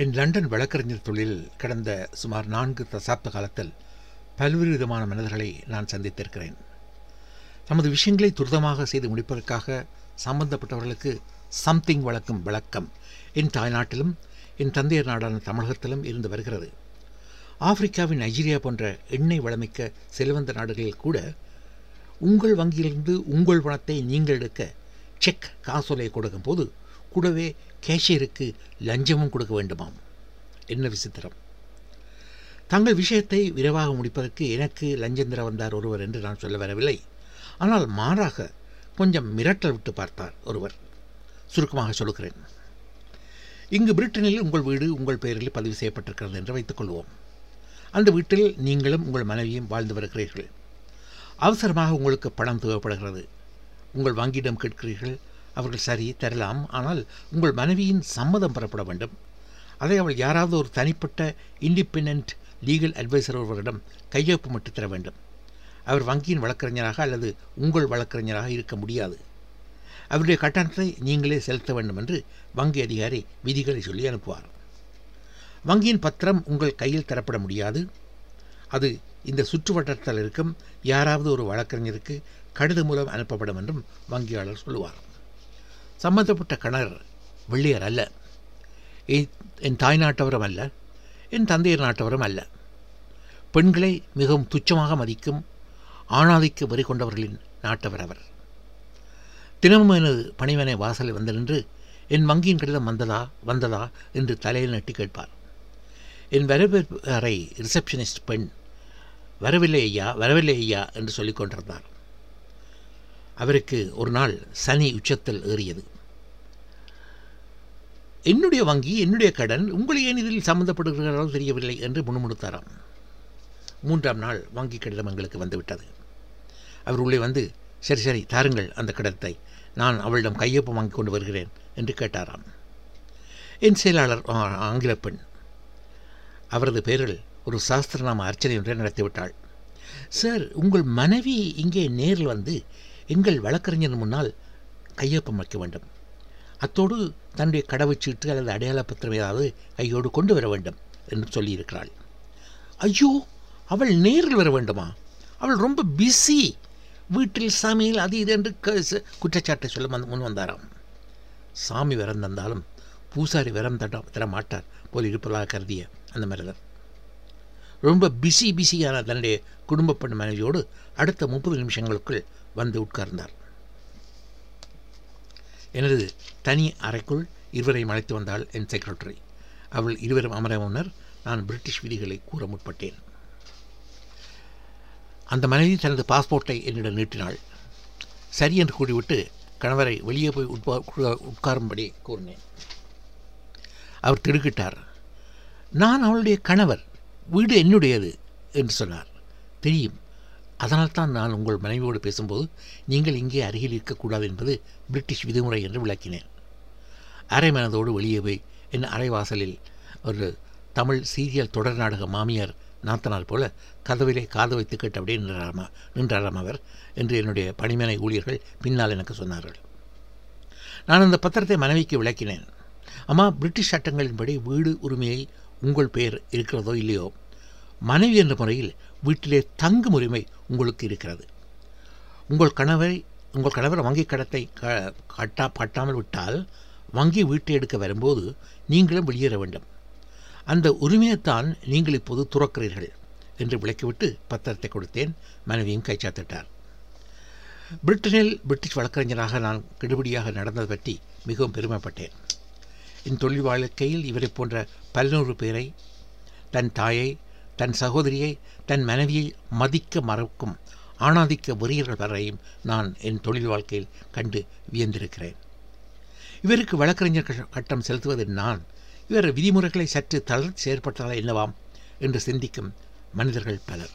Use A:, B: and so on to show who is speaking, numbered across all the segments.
A: என் London வழக்கறிஞர் தொழிலில் கடந்த சுமார் நான்கு தசாப்த காலத்தில் பல்வேறு விதமான மனிதர்களை நான் சந்தித்திருக்கிறேன். தமது விஷயங்களை துரிதமாக செய்து முடிப்பதற்காக சம்பந்தப்பட்டவர்களுக்கு சம்திங் வழக்கும் விளக்கம் என் தாய்நாட்டிலும் என் தந்தையர் நாடான தமிழகத்திலும் இருந்து வருகிறது. ஆப்பிரிக்காவின் நைஜீரியா போன்ற எண்ணெய் வளமிக்க செல்வந்த நாடுகளில் கூட உங்கள் வங்கியிலிருந்து உங்கள் பணத்தை நீங்கள் எடுக்க செக் காசோலை கொடுக்கும் போது கூடவே கேஷியருக்கு லஞ்சமும் கொடுக்க வேண்டுமாம். என்ன விசித்திரம். தங்கள் விஷயத்தை விரைவாக முடிப்பதற்கு எனக்கு லஞ்சம் தர வந்தார் ஒருவர் என்று நான் சொல்ல வரவில்லை. ஆனால் மாறாக கொஞ்சம் மிரட்டல் விட்டு பார்த்தார் ஒருவர். சுருக்கமாக சொல்லுகிறேன். இங்கு பிரிட்டனில் உங்கள் வீடு உங்கள் பெயரில் பதிவு செய்யப்பட்டிருக்கிறது என்று வைத்துக்கொள்வோம் அந்த வீட்டில் நீங்களும் உங்கள் மனைவியும் வாழ்ந்து வருகிறீர்கள். அவசரமாக உங்களுக்கு பணம் தேவைப்படுகிறது. உங்கள் வங்கியிடம் கேட்கிறீர்கள். அவர்கள் சரி தரலாம். ஆனால் உங்கள் மனைவியின் சம்மதம் பெறப்பட வேண்டும். அதை அவள் யாராவது ஒரு தனிப்பட்ட இண்டிபெண்ட் லீகல் அட்வைசர் ஒருவரிடம் கையொப்பமிட்டு தர வேண்டும். அவர் வங்கியின் வழக்கறிஞராக அல்லது உங்கள் வழக்கறிஞராக இருக்க முடியாது. அவருடைய கட்டணத்தை நீங்களே செலுத்த வேண்டும் என்று வங்கி அதிகாரி விதிகளை சொல்லி அனுப்புவார். வங்கியின் பத்திரம் உங்கள் கையில் தரப்பட முடியாது. அது இந்த சுற்று வட்டத்தில் இருக்கும் யாராவது ஒரு வழக்கறிஞருக்கு கடிதம் மூலம் அனுப்பப்படும் என்றும் வங்கியாளர் சொல்லுவார். சம்பந்தப்பட்ட கணர் வெள்ளியர் அல்ல. என் தாய் நாட்டவரும் அல்ல என் தந்தையர் நாட்டவரும் அல்ல. பெண்களை மிகவும் துச்சமாக மதிக்கும் ஆணாதிக்க வரி கொண்டவர்களின் நாட்டவர் அவர். தினமும் எனது பணிவனை வாசலில் வந்து நின்று என் வங்கியின் கடிதம் வந்ததா வந்ததா என்று தலையில் நட்டி கேட்பார். என் வரவேற்பு அறை ரிசப்ஷனிஸ்ட் பெண் வரவில்லை ஐயா வரவில்லை ஐயா என்று சொல்லிக் கொண்டிருந்தார். அவருக்கு ஒரு நாள் சனி உச்சத்தில் ஏறியது. என்னுடைய வங்கி என்னுடைய கடன் உங்களை ஏன் இதில் சம்மந்தப்படுகிறாரோ தெரியவில்லை என்று முணுமுணுத்தாராம். மூன்றாம் நாள் வங்கி கடிதம் எங்களுக்கு வந்துவிட்டது. அவர் உள்ளே வந்து சரி சரி தாருங்கள் அந்த கடிதத்தை. நான் அவளிடம் கையொப்பம் வாங்கி கொண்டு வருகிறேன் என்று கேட்டாராம். என் செயலாளர் ஆங்கில பெண். அவரது பேரில் ஒரு சாஸ்திரநாம அர்ச்சனை ஒன்றை நடத்திவிட்டாள். சார் உங்கள் மனைவி இங்கே நேரில் வந்து எங்கள் வழக்கறிஞர் முன்னால் கையொப்பம் வைக்க வேண்டும். அத்தோடு தன்னுடைய கடவுச்சீட்டு அல்லது அடையாள பத்திரம் ஏதாவது கையோடு கொண்டு வர வேண்டும் என்று சொல்லியிருக்கிறாள். ஐயோ அவள் நேரில் வர வேண்டுமா? அவள் ரொம்ப பிஸி வீட்டில் சமையல் அது இது என்று குற்றச்சாட்டை சொல்ல முன் வந்தாராம். சாமி விரம் தந்தாலும் பூசாரி விரம் தட்ட தர மாட்டார் போல் இருப்பதாக கருதிய அந்த மனிதர் ரொம்ப பிஸி பிஸியான தன்னுடைய குடும்ப பெண் மனைவியோடு அடுத்த முப்பது நிமிஷங்களுக்குள் வந்து உட்கார்ந்தார். எனது தனி அறைக்குள் இருவரையும் அழைத்து வந்தாள் என் செக்ரட்டரி அவள் இருவரும் அமர முன்னர். நான் பிரிட்டிஷ் விதிகளை கூற முற்பட்டேன். அந்த மனைவி தனது பாஸ்போர்ட்டை என்னிடம் நீட்டினாள். சரி என்று கூறிவிட்டு கணவரை வெளியே போய் உட்பா உட்காரும்படி கூறினேன். அவர் திடுக்கிட்டார். நான் அவளுடைய கணவர். வீடு என்னுடையது? என்று சொன்னார். தெரியும். அதனால்தான் நான் உங்கள் மனைவியோடு பேசும்போது நீங்கள் இங்கே அருகில் இருக்கக்கூடாது என்பது பிரிட்டிஷ் விதிமுறை என்று விளக்கினேன். அரை மனதோடு வெளியே போய் என் அரைவாசலில் ஒரு தமிழ் சீரியல் தொடர் நாடக மாமியார் நாத்தனார் போல கதவிலே காது வைத்து கேட்டு அப்படியே நின்றாராமா நின்றாராம் அவர் என்று என்னுடைய பணிமனை ஊழியர்கள் பின்னால் எனக்கு சொன்னார்கள். நான் அந்த பத்திரத்தை மனைவிக்கு விளக்கினேன். அம்மா பிரிட்டிஷ் சட்டங்களின்படி வீடு உரிமையை உங்கள் பெயர் இருக்கிறதோ இல்லையோ? மனைவி என்ற முறையில் வீட்டிலே தங்கும் உரிமை உங்களுக்கு இருக்கிறது. உங்கள் கணவரை உங்கள் கணவர் வங்கி கடத்தை கட்டா கட்டாமல் விட்டால் வங்கி வீட்டை எடுக்க வரும்போது நீங்களும் வெளியேற வேண்டும். அந்த உரிமையைத்தான் நீங்கள் இப்போது துறக்கிறீர்கள் என்று விளக்கிவிட்டு பத்திரத்தை கொடுத்தேன். மனைவியும் கைச்சாத்திட்டார் பிரிட்டனில் பிரிட்டிஷ் வழக்கறிஞராக நான் கெடுபடியாக நடந்தது பற்றி மிகவும் பெருமைப்பட்டேன். என் தொழில் வாழ்க்கையில் இவரை போன்ற பல்லூறு பேரை தன் தாயை தன் சகோதரியை தன் மனைவியை மதிக்க மறக்கும் ஆணாதிக்க வெறியர்கள் வரையும் நான் என் தொழில் வாழ்க்கையில் கண்டு வியந்திருக்கிறேன். இவருக்கு வழக்கறிஞர் கட்டம் செலுத்துவது நான் இவர் விதிமுறைகளை சற்று தளர்ச்சி ஏற்பட்டதால் என்னவாம் என்று சிந்திக்கும் மனிதர்கள் பலர்.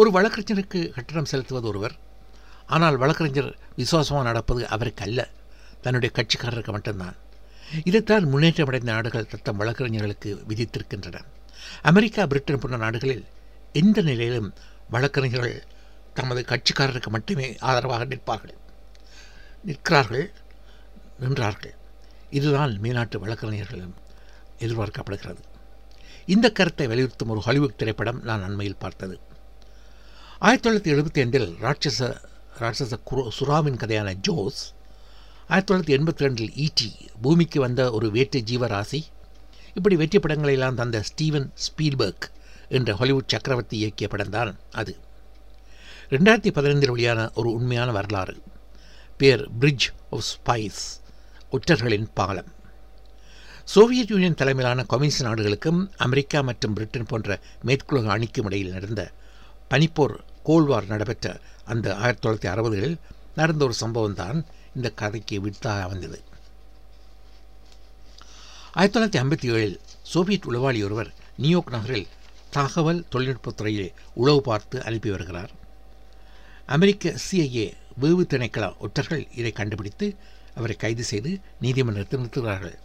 A: ஒரு வழக்கறிஞருக்கு கட்டணம் செலுத்துவது ஒருவர் ஆனால் வழக்கறிஞர் விசுவாசமாக நடப்பது அவருக்கு அல்ல தன்னுடைய கட்சிக்காரருக்கு மட்டும்தான். இதைத்தான் முன்னேற்றமடைந்த நாடுகள் தத்தம் வழக்கறிஞர்களுக்கு விதித்திருக்கின்றன. அமெரிக்கா பிரிட்டன் போன்ற நாடுகளில் எந்த நிலையிலும் வழக்கறிஞர்கள் தமது கட்சிக்காரருக்கு மட்டுமே ஆதரவாக நிற்பார்கள். நிற்கிறார்கள் நின்றார்கள். இதுதான் மேநாட்டு வழக்கறிஞர்களும் எதிர்பார்க்கப்படுகிறது. இந்த கருத்தை வலியுறுத்தும் ஒரு ஹாலிவுட் திரைப்படம் நான் அண்மையில் பார்த்தது. ஆயிரத்தி தொள்ளாயிரத்தி எழுபத்தி ஐந்தில் ராட்சச ராட்சச குரோ சுறாவின் கதையான ஜோஸ் ஆயிரத்தி தொள்ளாயிரத்தி எண்பத்தி ரெண்டில் ஈட்டி பூமிக்கு வந்த ஒரு வேற்று ஜீவராசி இப்படி வெற்றி படங்களெல்லாம் தந்த ஸ்டீவன் ஸ்பீல்பர்க் என்ற ஹாலிவுட் சக்கரவர்த்தி இயக்கிய படம்தான் அது. ரெண்டாயிரத்தி பதினைந்தில் வெளியான ஒரு உண்மையான வரலாறு. பேர் பிரிட்ஜ் ஆஃப் ஸ்பைஸ் ஒற்றர்களின் பாலம். சோவியத் யூனியன் தலைமையிலான கம்யூனிஸ்ட் நாடுகளுக்கும் அமெரிக்கா மற்றும் பிரிட்டன் போன்ற மேற்குலக அணிக்கும் இடையில் நடந்த பனிப்போர் கோல்வார் நடைபெற்ற அந்த ஆயிரத்தி தொள்ளாயிரத்தி அறுபதுகளில் நடந்த ஒரு சம்பவம் தான் இந்த கதைக்கு வித்தாக அமைந்தது. ஆயிரத்தி தொள்ளாயிரத்தி ஐம்பத்தி ஏழில் சோவியத் உளவாளி ஒருவர் நியூயார்க் நகரில் தகவல் தொழில்நுட்பத்துறையிலே உளவு பார்த்து அனுப்பி வருகிறார். அமெரிக்க சிஐஏ வேவு திணைக்கள ஒற்றர்கள் இதை கண்டுபிடித்து அவரை கைது செய்து நீதிமன்றத்தில் நிறுத்துகிறார்கள்.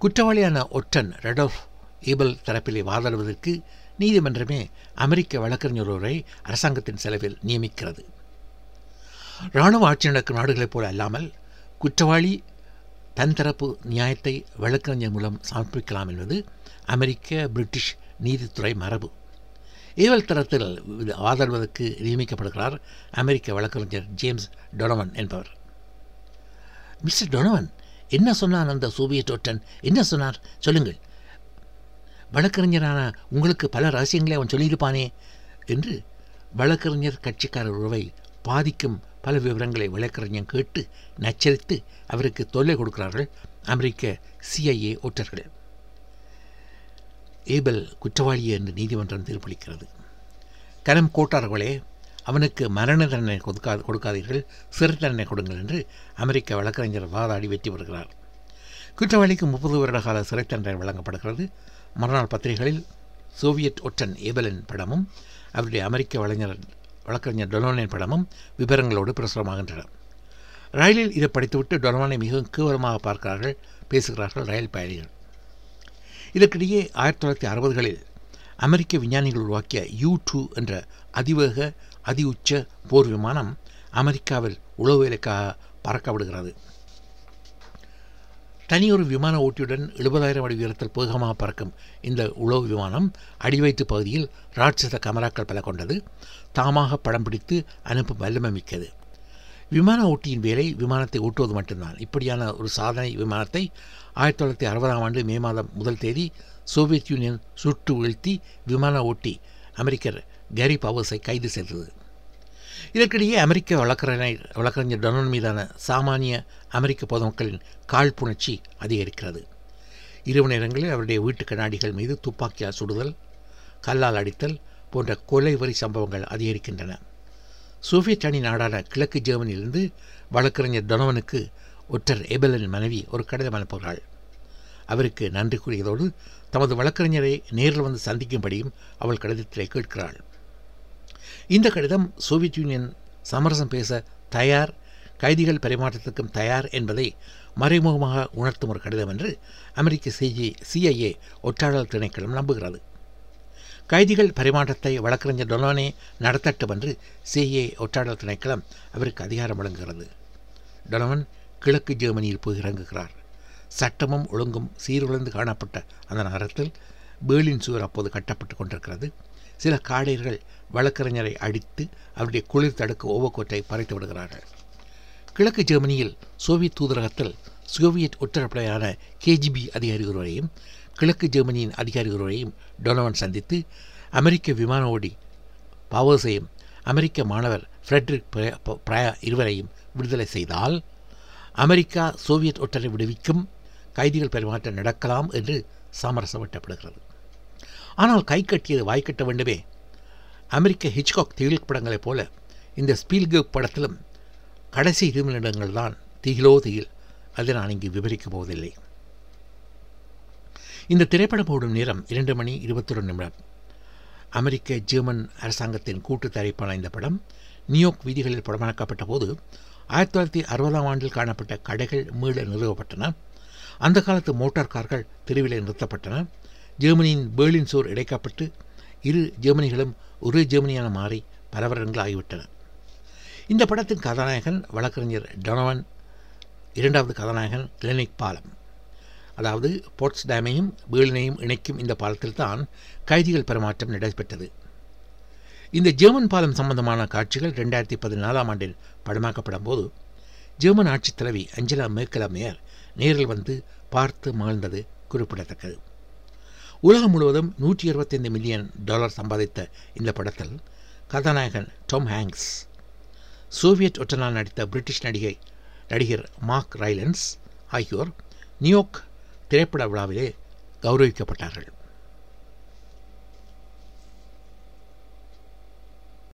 A: குற்றவாளியான ஒற்றன் ரெடோஃப் ஈபல் தரப்பிலே வாதாடுவதற்கு நீதிமன்றமே அமெரிக்க வழக்கறிஞர் ஒருவரை அரசாங்கத்தின் செலவில் நியமிக்கிறது. இராணுவ ஆட்சி நடக்கும் நாடுகளைப் போல அல்லாமல் குற்றவாளி தன் தரப்பு நியாயத்தை வழக்கறிஞர் மூலம் சமர்ப்பிக்கலாம் என்பது அமெரிக்க பிரிட்டிஷ் நீதித்துறை மரபு. ஏவல் தரத்தில் வாதாடுவதற்கு நியமிக்கப்படுகிறார் அமெரிக்க வழக்கறிஞர் ஜேம்ஸ் டொனவன் என்பவர். மிஸ்டர் டொனவன் என்ன சொன்னான் அந்த சோவியத் ஒற்றன்? என்ன சொன்னார்? சொல்லுங்கள். வழக்கறிஞரான உங்களுக்கு பல ரகசியங்களை அவன் சொல்லியிருப்பானே என்று வழக்கறிஞர் கட்சிக்காரர் உறவை பாதிக்கும் பல விவரங்களை வழக்கறிஞர் கேட்டு நச்சரித்து அவருக்கு தொல்லை கொடுக்கிறார்கள் அமெரிக்க சிஐஏ ஒற்றர்கள் ஏபல் குற்றவாளி என்று நீதிமன்றம் தீர்ப்பளிக்கிறது. கனம் கோட்டார்களே அவனுக்கு மரண தண்டனை கொடுக்கா கொடுக்காதீர்கள் சிறு தண்டனை கொடுங்கள் என்று அமெரிக்க வழக்கறிஞர் வாதாடி வெற்றி பெறுகிறார். குற்றவாளிக்கு முப்பது வருட கால சிறை தண்டனை வழங்கப்படுகிறது. மறுநாள் பத்திரிகைகளில் சோவியத் ஒற்றன் ஏபலின் படமும் அவருடைய அமெரிக்க வலைஞர் வழக்கறிஞர் டொனோனின் படமும் விவரங்களோடு பிரசுரமாகின்றன. ரயிலில் இதை படித்துவிட்டு டொனோனை மிகவும் கேவலமாக பார்க்கிறார்கள் பேசுகிறார்கள் ரயில் பயணிகள். இதற்கிடையே ஆயிரத்தி தொள்ளாயிரத்தி அறுபதுகளில் அமெரிக்க விஞ்ஞானிகள் உருவாக்கிய யூ டூ என்ற அதிவேக அதி உச்ச போர் விமானம் அமெரிக்காவில் உளவு வேலைக்காக பறக்கப்படுகிறது தனியொரு விமான ஓட்டியுடன் எழுபதாயிரம் அடி உயரத்தில் வேகமாக பறக்கும் இந்த உளவு விமானம் அடிவயிற்று பகுதியில் ராட்சத கமராக்கள் பல கொண்டது. தாமாக படம் பிடித்து அனுப்பும் வல்லமை மிக்கது விமான ஓட்டியின் வேலை விமானத்தை ஓட்டுவது மட்டும்தான். இப்படியான ஒரு சாதனை விமானத்தை ஆயிரத்தி தொள்ளாயிரத்தி அறுபதாம் ஆண்டு மே மாதம் முதல் தேதி சோவியத் யூனியன் சுட்டு வீழ்த்தி விமான ஓட்டி அமெரிக்கர் கேரி பவர்ஸை கைது செய்தது. இதற்கிடையே அமெரிக்க வழக்கறிஞர் வழக்கறிஞர் டொனன் மீதான சாமானிய அமெரிக்க பொதுமக்களின் காழ்ப்புணர்ச்சி அதிகரிக்கிறது. இரவு நேரங்களில் அவருடைய வீட்டு கண்ணாடிகள் மீது துப்பாக்கியால் சுடுதல் கல்லால் அடித்தல் போன்ற கொலை வரி சம்பவங்கள் அதிகரிக்கின்றன. சோவியத் அணி நாடான கிழக்கு ஜெர்மனியிலிருந்து வழக்கறிஞர் டொனவனுக்கு ஒற்றர் எபலின் மனைவி ஒரு கடிதம் அனுப்புகிறாள். அவருக்கு நன்றி கூறியதோடு தமது வழக்கறிஞரை நேரில் வந்து சந்திக்கும்படியும் அவள் கடிதத்தை கேட்கிறாள். இந்த கடிதம் சோவியத் யூனியன் சமரசம் பேச தயார் கைதிகள் பரிமாற்றத்துக்கும் தயார் என்பதை மறைமுகமாக உணர்த்தும் ஒரு கடிதம் என்று அமெரிக்க சிஐ சிஐஏ ஒற்றாளர் திணைக்களம் நம்புகிறது. கைதிகள் பரிமாற்றத்தை வழக்கறிஞர் டொலோனே நடத்தட்டும் என்று சிஐஏ ஒற்றாளர் திணைக்களம் அவருக்கு அதிகாரம் வழங்குகிறது. டொனவன் கிழக்கு ஜெர்மனியில் போய் இறங்குகிறார். சட்டமும் ஒழுங்கும் சீர்குலைந்து காணப்பட்ட அந்த நகரத்தில் பேர்லின் சுவர் அப்போது கட்டப்பட்டு கொண்டிருக்கிறது. சில காடையர்கள் வழக்கறிஞரை அடித்து அவருடைய குளிர் தடுக்க ஓவக்கோட்டை பறைத்து விடுகிறார்கள். கிழக்கு ஜெர்மனியில் சோவியத் தூதரகத்தில் சோவியத் உத்தரப்படையான கேஜிபி அதிகாரி ஒருவரையும் கிழக்கு ஜெர்மனியின் அதிகாரி ஒருவரையும் டொனவன் சந்தித்து அமெரிக்க விமான ஓடி பவர்ஸையும் அமெரிக்க மாணவர் ஃப்ரெட்ரிக் பிரயா இருவரையும் விடுதலை செய்தால் அமெரிக்கா சோவியத் ஒற்றரை விடுவிக்கும் கைதிகள் பரிமாற்றம் நடக்கலாம் என்று சமரசம் விட்டப்படுகிறது. ஆனால் கை கட்டியது வாய்க்கட்ட வேண்டுமே. அமெரிக்க ஹிச்காக் திகில் படங்களைப் போல இந்த ஸ்பீல்கர்க் படத்திலும் கடைசி இரு நிமிடங்கள் தான் திகிலோ திகில். அதை நான் இங்கு விவரிக்கப் போவதில்லை. இந்த திரைப்படம் ஓடும் நேரம் இரண்டு மணி இருபத்தொரு நிமிடம். அமெரிக்க ஜெர்மன் அரசாங்கத்தின் கூட்டு தயாரிப்பான இந்த படம் நியூயார்க் வீதிகளில் படமாக்கப்பட்ட போது ஆயிரத்தி தொள்ளாயிரத்தி அறுபதாம் ஆண்டில் காணப்பட்ட கடைகள் மீள நிறுவப்பட்டன. அந்த காலத்து மோட்டார் கார்கள் தெருவிலே நிறுத்தப்பட்டன. ஜெர்மனியின் பேர்லின் சோர் இடைக்கப்பட்டு இரு ஜெர்மனிகளும் ஒரே ஜெர்மனியான மாறி பல ஆகிவிட்டன. இந்த படத்தின் கதாநாயகன் வழக்கறிஞர் டொனவன் இரண்டாவது கதாநாயகன் கிளினிக் பாலம். அதாவது போட்ஸ்டாமையும் பேர்லினையும் இணைக்கும் இந்த பாலத்தில் தான் கைதிகள் பரிமாற்றம் நடைபெற்றது. இந்த ஜெர்மன் பாலம் சம்பந்தமான காட்சிகள் ரெண்டாயிரத்தி பதினாலாம் ஆண்டில் படமாக்கப்படும் போது ஜெர்மன் ஆட்சித் தலைவி அஞ்சலா மேர்கலா மேயர் நேரில் வந்து பார்த்து மகிழ்ந்தது குறிப்பிடத்தக்கது. உலகம் முழுவதும் நூற்றி இருபத்தைந்து மில்லியன் டாலர் சம்பாதித்த இந்த படத்தில் கதாநாயகன் டாம் ஹேங்க்ஸ் சோவியத் ஒற்றனால் நடித்த பிரிட்டிஷ் நடிகை நடிகர் மார்க் ரைலன்ஸ் ஆகியோர் நியூயார்க் திரைப்பட விழாவிலே கௌரவிக்கப்பட்டார்கள்.